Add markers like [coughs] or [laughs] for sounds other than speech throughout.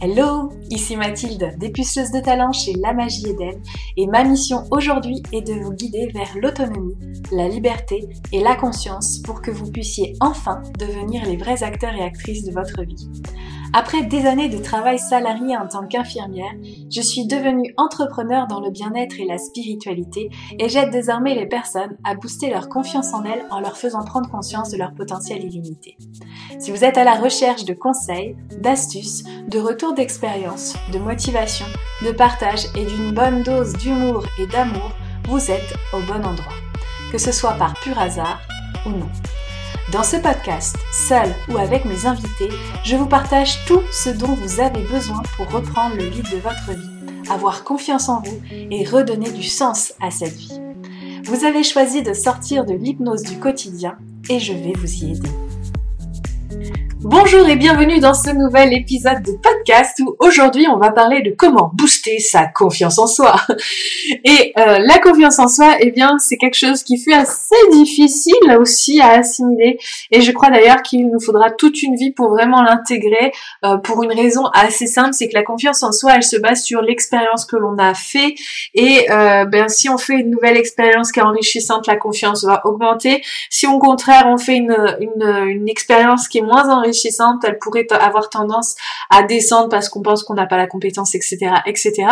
Hello, ici Mathilde, dépuceuse de talent chez La Magie Eden, et ma mission aujourd'hui est de vous guider vers l'autonomie, la liberté et la conscience pour que vous puissiez enfin devenir les vrais acteurs et actrices de votre vie. Après des années de travail salarié en tant qu'infirmière, je suis devenue entrepreneur dans le bien-être et la spiritualité et j'aide désormais les personnes à booster leur confiance en elles en leur faisant prendre conscience de leur potentiel illimité. Si vous êtes à la recherche de conseils, d'astuces, de retours d'expérience, de motivation, de partage et d'une bonne dose d'humour et d'amour, vous êtes au bon endroit. Que ce soit par pur hasard ou non. Dans ce podcast, seul ou avec mes invités, je vous partage tout ce dont vous avez besoin pour reprendre le lead de votre vie, avoir confiance en vous et redonner du sens à cette vie. Vous avez choisi de sortir de l'hypnose du quotidien et je vais vous y aider. Bonjour et bienvenue dans ce nouvel épisode de podcast où aujourd'hui on va parler de comment booster sa confiance en soi. [laughs] Et euh, la confiance en soi, eh bien, c'est quelque chose qui fut assez difficile aussi à assimiler. Et je crois d'ailleurs qu'il nous faudra toute une vie pour vraiment l'intégrer euh, pour une raison assez simple, c'est que la confiance en soi, elle se base sur l'expérience que l'on a fait. Et euh, ben, si on fait une nouvelle expérience qui est enrichissante, la confiance va augmenter. Si au contraire on fait une, une, une expérience qui est moins enrichissante, elle pourrait avoir tendance à descendre parce qu'on pense qu'on n'a pas la compétence, etc., etc.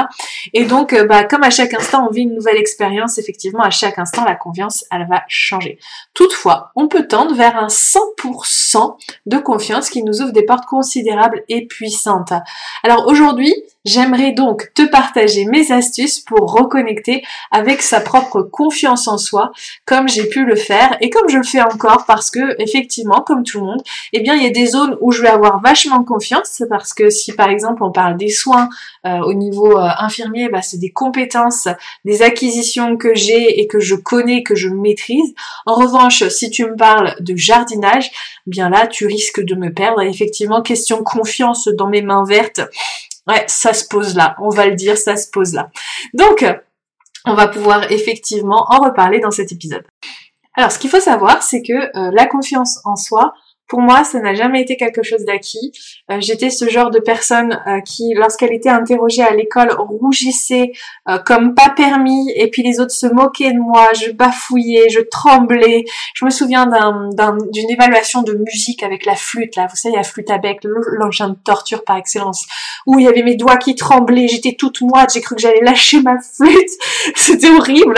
Et donc, euh, bah, comme à chaque instant, on vit une nouvelle expérience, effectivement, à chaque instant, la confiance, elle va changer. Toutefois, on peut tendre vers un 100% de confiance qui nous ouvre des portes considérables et puissantes. Alors aujourd'hui, J'aimerais donc te partager mes astuces pour reconnecter avec sa propre confiance en soi, comme j'ai pu le faire et comme je le fais encore parce que effectivement, comme tout le monde, eh bien il y a des zones où je vais avoir vachement confiance parce que si par exemple on parle des soins euh, au niveau euh, infirmier, bah, c'est des compétences, des acquisitions que j'ai et que je connais, que je maîtrise. En revanche, si tu me parles de jardinage, eh bien là tu risques de me perdre. effectivement, question confiance dans mes mains vertes Ouais, ça se pose là. On va le dire, ça se pose là. Donc, on va pouvoir effectivement en reparler dans cet épisode. Alors, ce qu'il faut savoir, c'est que euh, la confiance en soi, pour moi, ça n'a jamais été quelque chose d'acquis. Euh, j'étais ce genre de personne euh, qui, lorsqu'elle était interrogée à l'école, rougissait euh, comme pas permis, et puis les autres se moquaient de moi, je bafouillais, je tremblais. Je me souviens d'une évaluation de musique avec la flûte, là, vous savez, la flûte à bec, l'engin de torture par excellence, où il y avait mes doigts qui tremblaient, j'étais toute moite, j'ai cru que j'allais lâcher ma flûte, [laughs] c'était horrible.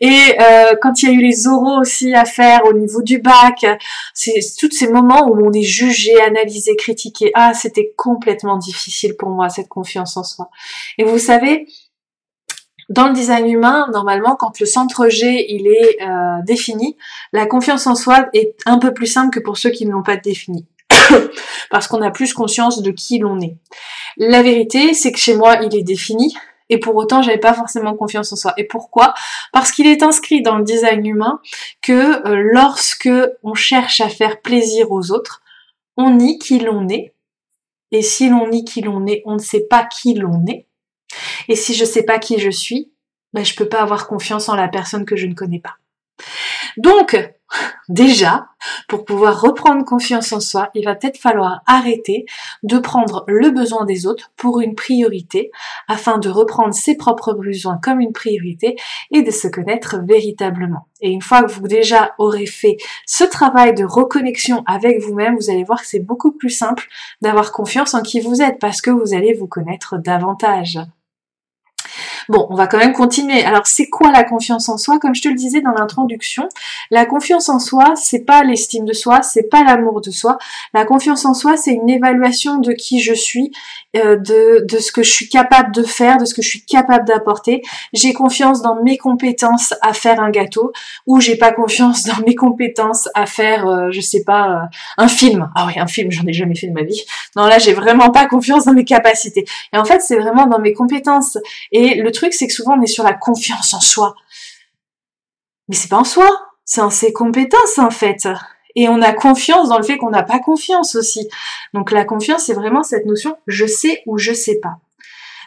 Et quand il y a eu les oraux aussi à faire au niveau du bac, c'est toutes ces moments où on est jugé, analysé, critiqué, ah, c'était complètement difficile pour moi, cette confiance en soi. Et vous savez, dans le design humain, normalement, quand le centre G il est euh, défini, la confiance en soi est un peu plus simple que pour ceux qui ne l'ont pas défini. [coughs] Parce qu'on a plus conscience de qui l'on est. La vérité, c'est que chez moi, il est défini, et pour autant j'avais pas forcément confiance en soi. Et pourquoi? Parce qu'il est inscrit dans le design humain que euh, lorsque on cherche à faire plaisir aux autres, on nie qui l'on est. Et si l'on nie qui l'on est, on ne sait pas qui l'on est. Et si je sais pas qui je suis, ben je peux pas avoir confiance en la personne que je ne connais pas. Donc, déjà, pour pouvoir reprendre confiance en soi, il va peut-être falloir arrêter de prendre le besoin des autres pour une priorité, afin de reprendre ses propres besoins comme une priorité et de se connaître véritablement. Et une fois que vous déjà aurez fait ce travail de reconnexion avec vous-même, vous allez voir que c'est beaucoup plus simple d'avoir confiance en qui vous êtes parce que vous allez vous connaître davantage. Bon, on va quand même continuer. Alors, c'est quoi la confiance en soi? Comme je te le disais dans l'introduction, la confiance en soi, c'est pas l'estime de soi, c'est pas l'amour de soi. La confiance en soi, c'est une évaluation de qui je suis, euh, de, de ce que je suis capable de faire, de ce que je suis capable d'apporter. J'ai confiance dans mes compétences à faire un gâteau, ou j'ai pas confiance dans mes compétences à faire, euh, je sais pas, euh, un film. Ah oui, un film, j'en ai jamais fait de ma vie. Non, là, j'ai vraiment pas confiance dans mes capacités. Et en fait, c'est vraiment dans mes compétences. Et le truc, c'est que souvent on est sur la confiance en soi. Mais c'est pas en soi, c'est en ses compétences en fait. Et on a confiance dans le fait qu'on n'a pas confiance aussi. Donc la confiance, c'est vraiment cette notion je sais ou je sais pas.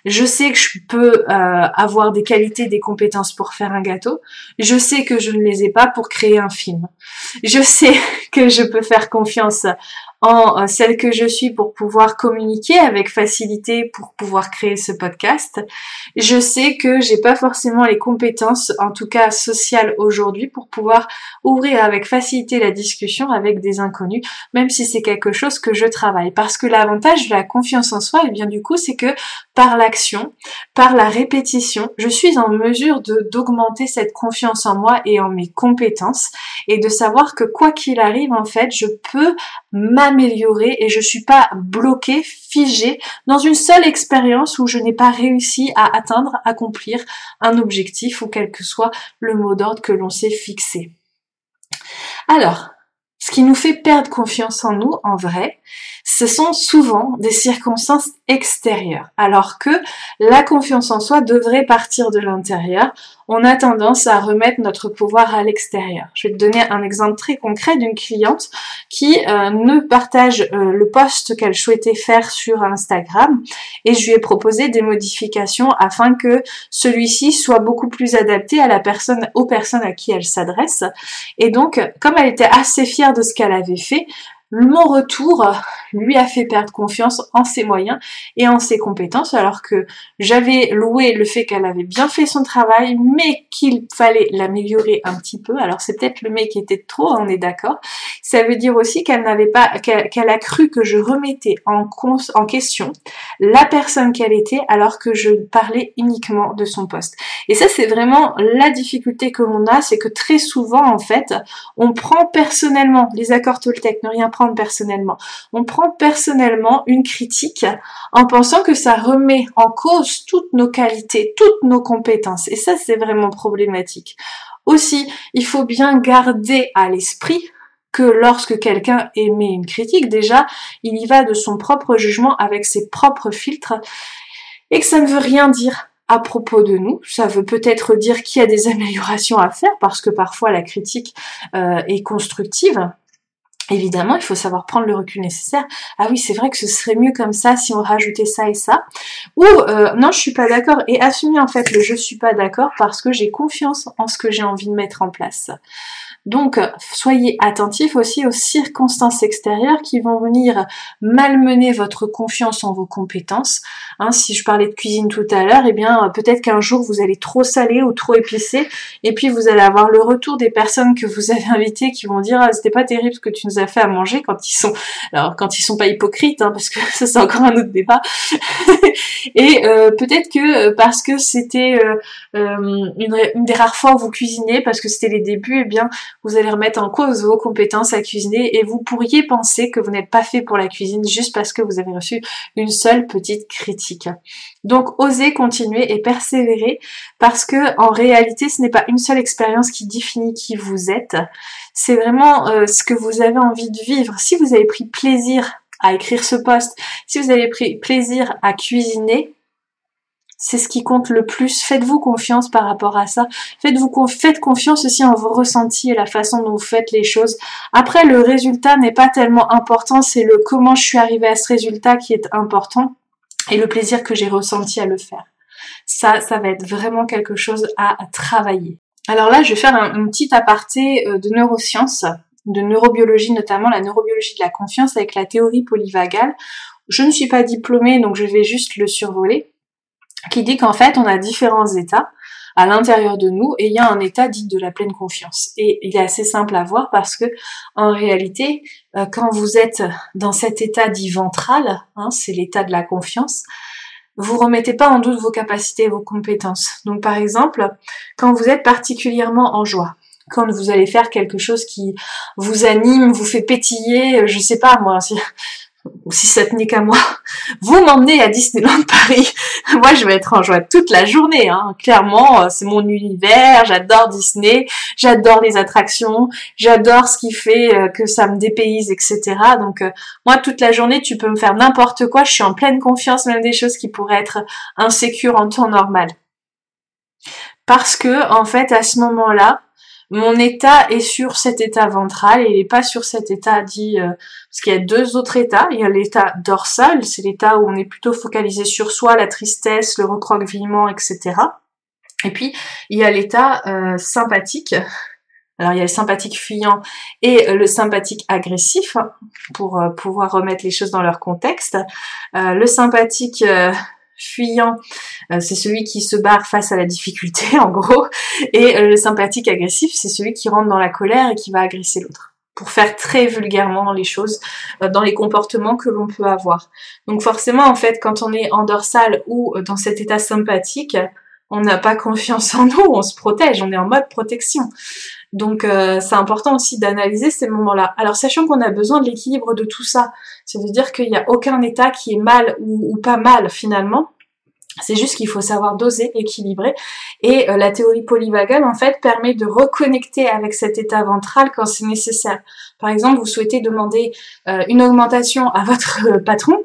Je sais que je peux euh, avoir des qualités, des compétences pour faire un gâteau. Je sais que je ne les ai pas pour créer un film. Je sais [laughs] que je peux faire confiance en euh, celle que je suis pour pouvoir communiquer avec facilité pour pouvoir créer ce podcast. Je sais que j'ai pas forcément les compétences, en tout cas sociales aujourd'hui, pour pouvoir ouvrir avec facilité la discussion avec des inconnus, même si c'est quelque chose que je travaille. Parce que l'avantage de la confiance en soi, et eh bien du coup, c'est que par l'action, par la répétition, je suis en mesure d'augmenter cette confiance en moi et en mes compétences et de savoir que quoi qu'il arrive, en fait, je peux m'améliorer et je suis pas bloquée, figée dans une seule expérience où je n'ai pas réussi à atteindre, accomplir un objectif ou quel que soit le mot d'ordre que l'on s'est fixé. Alors, ce qui nous fait perdre confiance en nous, en vrai, ce sont souvent des circonstances extérieures, alors que la confiance en soi devrait partir de l'intérieur. On a tendance à remettre notre pouvoir à l'extérieur. Je vais te donner un exemple très concret d'une cliente qui euh, ne partage euh, le post qu'elle souhaitait faire sur Instagram et je lui ai proposé des modifications afin que celui-ci soit beaucoup plus adapté à la personne, aux personnes à qui elle s'adresse. Et donc, comme elle était assez fière de ce qu'elle avait fait, mon retour lui a fait perdre confiance en ses moyens et en ses compétences alors que j'avais loué le fait qu'elle avait bien fait son travail mais qu'il fallait l'améliorer un petit peu. Alors c'est peut-être le mec qui était trop, on est d'accord. Ça veut dire aussi qu'elle n'avait pas, qu'elle a cru que je remettais en, en question la personne qu'elle était alors que je parlais uniquement de son poste. Et ça c'est vraiment la difficulté que l'on a, c'est que très souvent en fait on prend personnellement les accords Toltec, ne rien personnellement. On prend personnellement une critique en pensant que ça remet en cause toutes nos qualités, toutes nos compétences. Et ça, c'est vraiment problématique. Aussi, il faut bien garder à l'esprit que lorsque quelqu'un émet une critique, déjà, il y va de son propre jugement avec ses propres filtres et que ça ne veut rien dire à propos de nous. Ça veut peut-être dire qu'il y a des améliorations à faire parce que parfois la critique euh, est constructive, Évidemment, il faut savoir prendre le recul nécessaire. Ah oui, c'est vrai que ce serait mieux comme ça si on rajoutait ça et ça. Ou euh, non, je suis pas d'accord. Et assumer en fait le je suis pas d'accord parce que j'ai confiance en ce que j'ai envie de mettre en place. Donc, soyez attentifs aussi aux circonstances extérieures qui vont venir malmener votre confiance en vos compétences. Hein, si je parlais de cuisine tout à l'heure, eh bien, peut-être qu'un jour vous allez trop saler ou trop épicer, et puis vous allez avoir le retour des personnes que vous avez invitées qui vont dire ah, c'était pas terrible ce que tu nous as fait à manger quand ils sont, alors quand ils sont pas hypocrites, hein, parce que [laughs] ça c'est encore un autre débat. [laughs] et euh, peut-être que euh, parce que c'était euh, une, une, des rares fois où vous cuisinez, parce que c'était les débuts, eh bien vous allez remettre en cause vos compétences à cuisiner et vous pourriez penser que vous n'êtes pas fait pour la cuisine juste parce que vous avez reçu une seule petite critique. Donc osez continuer et persévérer parce que en réalité ce n'est pas une seule expérience qui définit qui vous êtes, c'est vraiment euh, ce que vous avez envie de vivre. Si vous avez pris plaisir à écrire ce poste, si vous avez pris plaisir à cuisiner, c'est ce qui compte le plus. Faites-vous confiance par rapport à ça. Faites-vous faites confiance aussi en vos ressentis et la façon dont vous faites les choses. Après, le résultat n'est pas tellement important, c'est le comment je suis arrivé à ce résultat qui est important et le plaisir que j'ai ressenti à le faire. Ça, ça va être vraiment quelque chose à travailler. Alors là, je vais faire un, petit aparté euh, de neurosciences, de neurobiologie notamment, la neurobiologie de la confiance avec la théorie polyvagale. Je ne suis pas diplômée, donc je vais juste le survoler qui dit qu'en fait, on a différents états à l'intérieur de nous et il y a un état dit de la pleine confiance. Et il est assez simple à voir parce que en réalité, euh, quand vous êtes dans cet état dit ventral, hein, c'est l'état de la confiance, vous remettez pas en doute vos capacités et vos compétences. Donc par exemple, quand vous êtes particulièrement en joie, quand vous allez faire quelque chose qui vous anime, vous fait pétiller, je sais pas moi, [laughs] ou si ça tenait qu'à moi, [laughs] vous m'emmenez à Disneyland [laughs] Paris. moi, je vais être en joie toute la journée. Hein. Clairement, euh, c'est mon univers. J'adore Disney. J'adore les attractions. J'adore ce qui fait euh, que ça me dépayse, etc. Donc, euh, moi, toute la journée, tu peux me faire n'importe quoi. Je suis en pleine confiance, même des choses qui pourraient être insécures en temps normal. Parce que, en fait, à ce moment-là, mon état est sur cet état ventral et il n'est pas sur cet état dit euh, parce qu'il y a deux autres états. Il y a l'état dorsal, c'est l'état où on est plutôt focalisé sur soi, la tristesse, le recroquevillement, etc. Et puis il y a l'état euh, sympathique. Alors il y a le sympathique fuyant et le sympathique agressif pour pouvoir remettre les choses dans leur contexte. le sympathique fuyant, euh, c'est celui qui se barre face à la difficulté, [laughs] en gros, et euh, le sympathique agressif, c'est celui qui rentre dans la colère et qui va agresser l'autre pour faire très vulgairement les choses, euh, dans les comportements que l'on peut avoir. Donc forcément, en fait, quand on est en dorsale ou dans cet état sympathique, on n'a pas confiance en nous, on se protège, on est en mode protection. Donc c'est important aussi d'analyser ces moments-là. Alors sachant qu'on a besoin de l'équilibre de tout ça, ça veut dire qu'il n'y a aucun état qui est mal ou, pas mal finalement. C'est juste qu'il faut savoir doser, équilibrer. Et euh, la théorie polyvagale, en fait, permet de reconnecter avec cet état ventral quand c'est nécessaire. Par exemple, vous souhaitez demander euh, une augmentation à votre euh, patron,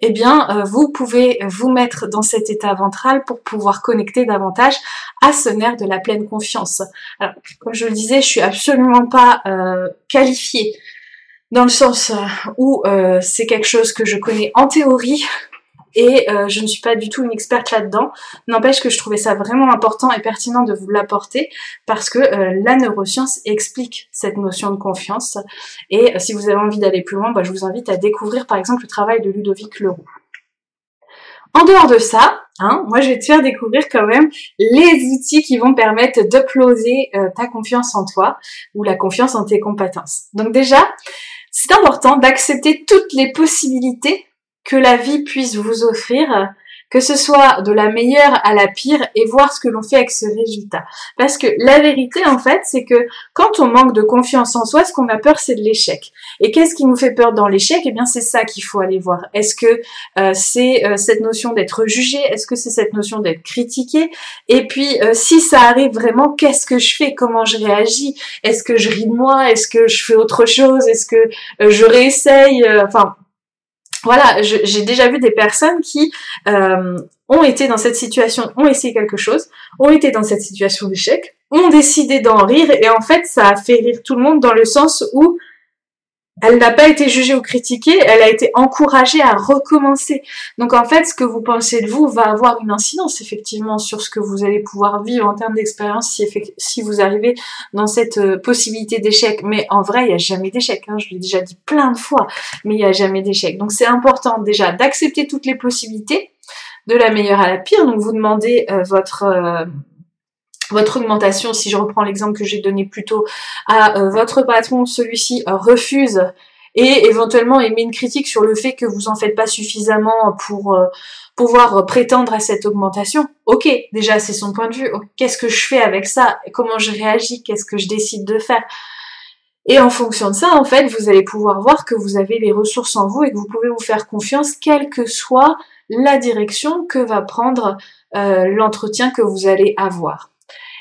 eh bien, vous pouvez vous mettre dans cet état ventral pour pouvoir connecter davantage à ce nerf de la pleine confiance. Alors, comme je le disais, je suis absolument pas qualifiée dans le sens euh, où euh, c'est quelque chose que je connais en théorie et euh, je ne suis pas du tout une experte là-dedans. N'empêche que je trouvais ça vraiment important et pertinent de vous l'apporter parce que la neuroscience explique cette notion de confiance. Et si vous avez envie d'aller plus loin, bah, je vous invite à découvrir par exemple le travail de Ludovic Leroux. En dehors de ça, hein, moi je vais te faire découvrir quand même les outils qui vont permettre d'uploader ta confiance en toi ou la confiance en tes compétences. Donc déjà, c'est important d'accepter toutes les possibilités que la vie puisse vous offrir que ce soit de la meilleure à la pire et voir ce que l'on fait avec ce résultat. Parce que la vérité, en fait, c'est que quand on manque de confiance en soi, ce qu'on a peur, c'est de l'échec. Et qu'est-ce qui nous fait peur dans l'échec? Eh bien, c'est ça qu'il faut aller voir. Est-ce que euh, c'est euh, cette notion d'être jugé? Est-ce que c'est cette notion d'être critiqué? Et puis, euh, si ça arrive vraiment, qu'est-ce que je fais? Comment je réagis? Est-ce que je ris de moi? Est-ce que je fais autre chose? Est-ce que je réessaye? Enfin, voilà, j'ai déjà vu des personnes qui euh, ont été dans cette situation, ont essayé quelque chose, ont été dans cette situation d'échec, ont décidé d'en rire et en fait ça a fait rire tout le monde dans le sens où elle n'a pas été jugée ou critiquée, elle a été encouragée à recommencer. Donc en fait, ce que vous pensez de vous va avoir une incidence effectivement sur ce que vous allez pouvoir vivre en termes d'expérience si, vous arrivez dans cette euh, possibilité d'échec. Mais en vrai, il n'y a jamais d'échec. Hein. Je l'ai déjà dit plein de fois, mais il n'y a jamais d'échec. Donc c'est important déjà d'accepter toutes les possibilités, de la meilleure à la pire. Donc vous demandez euh, votre euh, votre augmentation, si je reprends l'exemple que j'ai donné plus tôt, à euh, votre patron, celui-ci euh, refuse et éventuellement émet une critique sur le fait que vous en faites pas suffisamment pour euh, pouvoir prétendre à cette augmentation. Ok, déjà c'est son point de vue. Qu'est-ce que je fais avec ça? Comment je réagis? Qu'est-ce que je décide de faire? Et en fonction de ça, en fait, vous allez pouvoir voir que vous avez les ressources en vous et que vous pouvez vous faire confiance, quelle que soit la direction que va prendre l'entretien que vous allez avoir.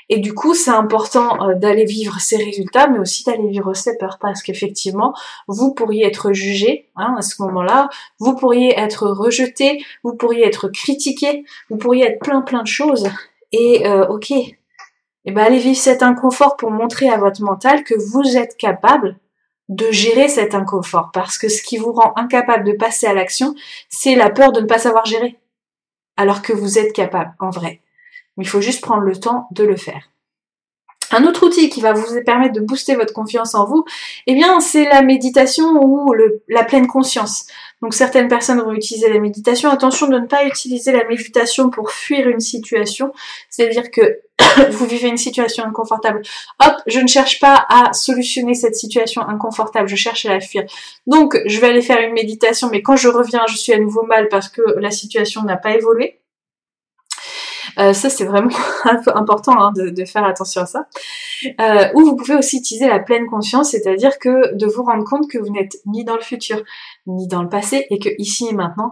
Et du coup, c'est important euh, d'aller vivre ces résultats, mais aussi d'aller vivre ces peurs, parce qu'effectivement, vous pourriez être jugé hein, à ce moment-là, vous pourriez être rejeté, vous pourriez être critiqué, vous pourriez être plein plein de choses. Et euh, ok, et eh ben allez vivre cet inconfort pour montrer à votre mental que vous êtes capable de gérer cet inconfort, parce que ce qui vous rend incapable de passer à l'action, c'est la peur de ne pas savoir gérer, alors que vous êtes capable en vrai il faut juste prendre le temps de le faire. Un autre outil qui va vous permettre de booster votre confiance en vous, eh bien, c'est la méditation ou la pleine conscience. Donc, certaines personnes vont utiliser la méditation. Attention de ne pas utiliser la méditation pour fuir une situation. C'est-à-dire que [coughs] vous vivez une situation inconfortable. Hop, je ne cherche pas à solutionner cette situation inconfortable, je cherche à la fuir. Donc, je vais aller faire une méditation, mais quand je reviens, je suis à nouveau mal parce que la situation n'a pas évolué. Euh, ça, c'est vraiment [laughs] un peu important hein, de, faire attention à ça. Euh, ou vous pouvez aussi utiliser la pleine conscience, c'est-à-dire que de vous rendre compte que vous n'êtes ni dans le futur, ni dans le passé, et que ici et maintenant,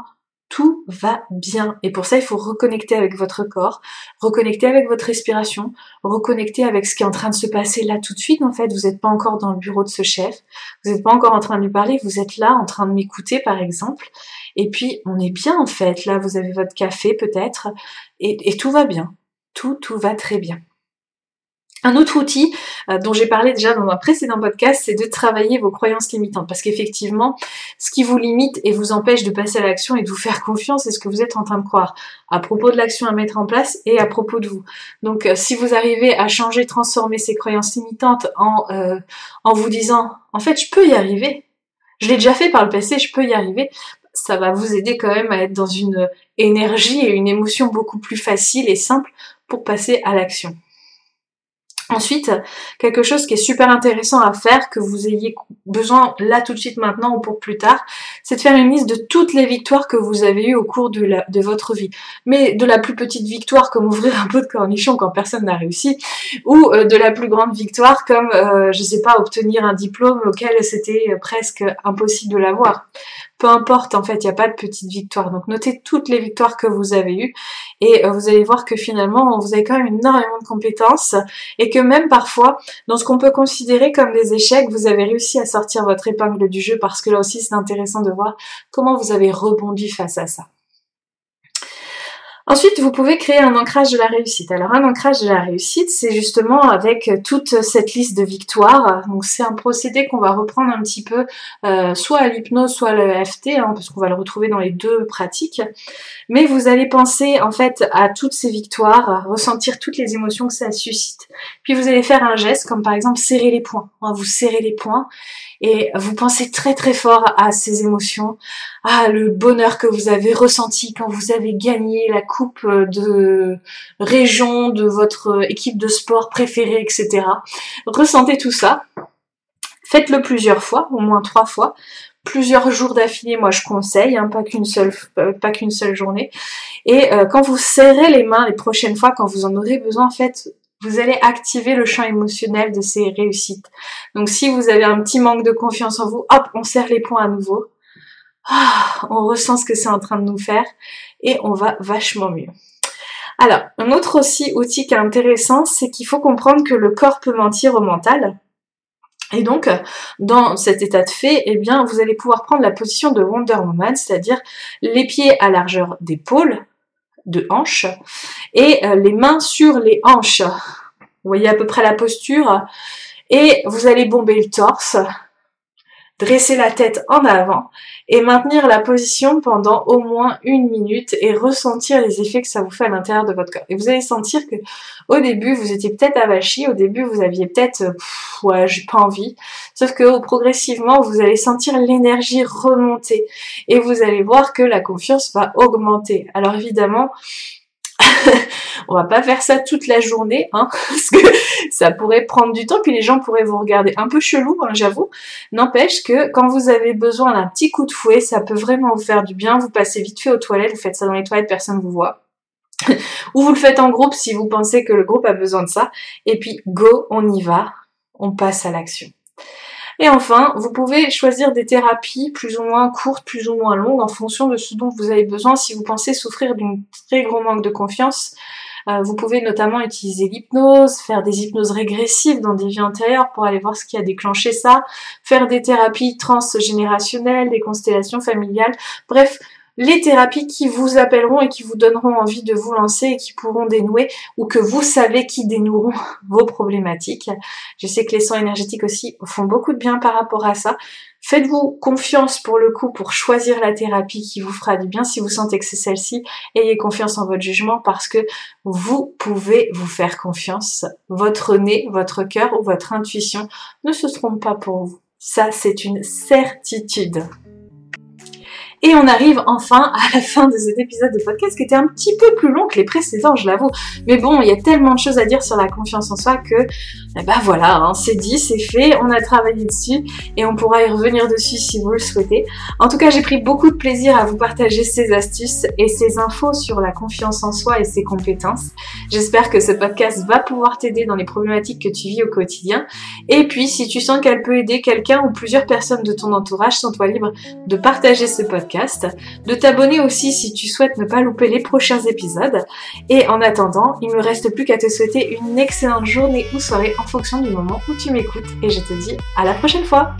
tout va bien. Et pour ça, il faut reconnecter avec votre corps, reconnecter avec votre respiration, reconnecter avec ce qui est en train de se passer là tout de suite. En fait, vous n'êtes pas encore dans le bureau de ce chef, vous n'êtes pas encore en train de lui parler, vous êtes là en train de m'écouter, par exemple. Et puis, on est bien en fait. Là, vous avez votre café peut-être, et, tout va bien. Tout, tout va très bien. Un autre outil euh, dont j'ai parlé déjà dans un précédent podcast, c'est de travailler vos croyances limitantes. Parce qu'effectivement, ce qui vous limite et vous empêche de passer à l'action et de vous faire confiance, c'est ce que vous êtes en train de croire à propos de l'action à mettre en place et à propos de vous. Donc euh, si vous arrivez à changer, transformer ces croyances limitantes en, euh, en vous disant, en fait, je peux y arriver. Je l'ai déjà fait par le passé, je peux y arriver ça va vous aider quand même à être dans une énergie et une émotion beaucoup plus facile et simple pour passer à l'action. Ensuite, quelque chose qui est super intéressant à faire, que vous ayez besoin là tout de suite maintenant ou pour plus tard, c'est de faire une liste de toutes les victoires que vous avez eues au cours de, votre vie. Mais de la plus petite victoire comme ouvrir un pot de cornichon quand personne n'a réussi, ou euh, de la plus grande victoire comme, euh, je sais pas, obtenir un diplôme auquel c'était presque impossible de l'avoir peu importe, en fait, il n'y a pas de petite victoire. Donc notez toutes les victoires que vous avez eues et euh, vous allez voir que finalement, vous avez quand même énormément de compétences et que même parfois, dans ce qu'on peut considérer comme des échecs, vous avez réussi à sortir votre épingle du jeu parce que là aussi, c'est intéressant de voir comment vous avez rebondi face à ça. Ensuite, vous pouvez créer un ancrage de la réussite. Alors, un ancrage de la réussite, c'est justement avec toute cette liste de victoires. Donc, c'est un procédé qu'on va reprendre un petit peu, euh, soit à l'hypnose, soit à l'EFT, hein, parce qu'on va le retrouver dans les deux pratiques. Mais vous allez penser, en fait, à toutes ces victoires, ressentir toutes les émotions que ça suscite. Puis, vous allez faire un geste, comme par exemple serrer les poings. Vous serrez les poings et vous pensez très très fort à ces émotions, à le bonheur que vous avez ressenti quand vous avez gagné la coupe de région de votre équipe de sport préférée, etc. Ressentez tout ça. Faites-le plusieurs fois, au moins trois fois, plusieurs jours d'affilée, moi je conseille, hein, pas qu'une seule, pas qu'une seule journée. Et euh, quand vous serrez les mains les prochaines fois, quand vous en aurez besoin, faites vous allez activer le champ émotionnel de ces réussites. Donc si vous avez un petit manque de confiance en vous, hop, on serre les poings à nouveau. Ah, on ressent ce que c'est en train de nous faire et on va vachement mieux. Alors, un autre aussi outil qui est intéressant, c'est qu'il faut comprendre que le corps peut mentir au mental. Et donc, dans cet état de fait, eh bien, vous allez pouvoir prendre la position de Wonder Woman, c'est-à-dire les pieds à largeur d'épaule, de hanches et euh, les mains sur les hanches. Vous voyez à peu près la posture et vous allez bomber le torse dresser la tête en avant et maintenir la position pendant au moins une minute et ressentir les effets que ça vous fait à l'intérieur de votre corps. Et vous allez sentir que au début vous étiez peut-être avachi, au début vous aviez peut-être ouais j'ai pas envie, sauf que progressivement vous allez sentir l'énergie remonter et vous allez voir que la confiance va augmenter. Alors évidemment [laughs] on va pas faire ça toute la journée, hein, [laughs] parce que ça pourrait prendre du temps, puis les gens pourraient vous regarder un peu chelou, hein, j'avoue. N'empêche que quand vous avez besoin d'un petit coup de fouet, ça peut vraiment vous faire du bien. Vous passez vite fait aux toilettes, vous faites ça dans les toilettes, personne ne vous voit. [laughs] Ou vous le faites en groupe si vous pensez que le groupe a besoin de ça. Et puis, go, on y va, on passe à l'action. Et enfin, vous pouvez choisir des thérapies plus ou moins courtes, plus ou moins longues, en fonction de ce dont vous avez besoin. Si vous pensez souffrir d'un très gros manque de confiance, euh, vous pouvez notamment utiliser l'hypnose, faire des hypnoses régressives dans des vies antérieures pour aller voir ce qui a déclenché ça, faire des thérapies transgénérationnelles, des constellations familiales. Bref, les thérapies qui vous appelleront et qui vous donneront envie de vous lancer et qui pourront dénouer ou que vous savez qui dénoueront [laughs] vos problématiques. Je sais que les soins énergétiques aussi font beaucoup de bien par rapport à ça. Faites-vous confiance pour le coup pour choisir la thérapie qui vous fera du bien. Si vous sentez que c'est celle-ci, ayez confiance en votre jugement parce que vous pouvez vous faire confiance. Votre nez, votre cœur ou votre intuition ne se trompe pas pour vous. Ça, c'est une certitude. Et on arrive enfin à la fin de cet épisode de podcast qui était un petit peu plus long que les précédents, je l'avoue. Mais bon, il y a tellement de choses à dire sur la confiance en soi que, eh ben voilà, hein, c'est dit, c'est fait, on a travaillé dessus et on pourra y revenir dessus si vous le souhaitez. En tout cas, j'ai pris beaucoup de plaisir à vous partager ces astuces et ces infos sur la confiance en soi et ses compétences. J'espère que ce podcast va pouvoir t'aider dans les problématiques que tu vis au quotidien. Et puis, si tu sens qu'elle peut aider quelqu'un ou plusieurs personnes de ton entourage, sens-toi libre de partager ce de t'abonner aussi si tu souhaites ne pas louper les prochains épisodes. Et en attendant, il me reste plus qu'à te souhaiter une excellente journée ou soirée en fonction du moment où tu m'écoutes. Et je te dis à la prochaine fois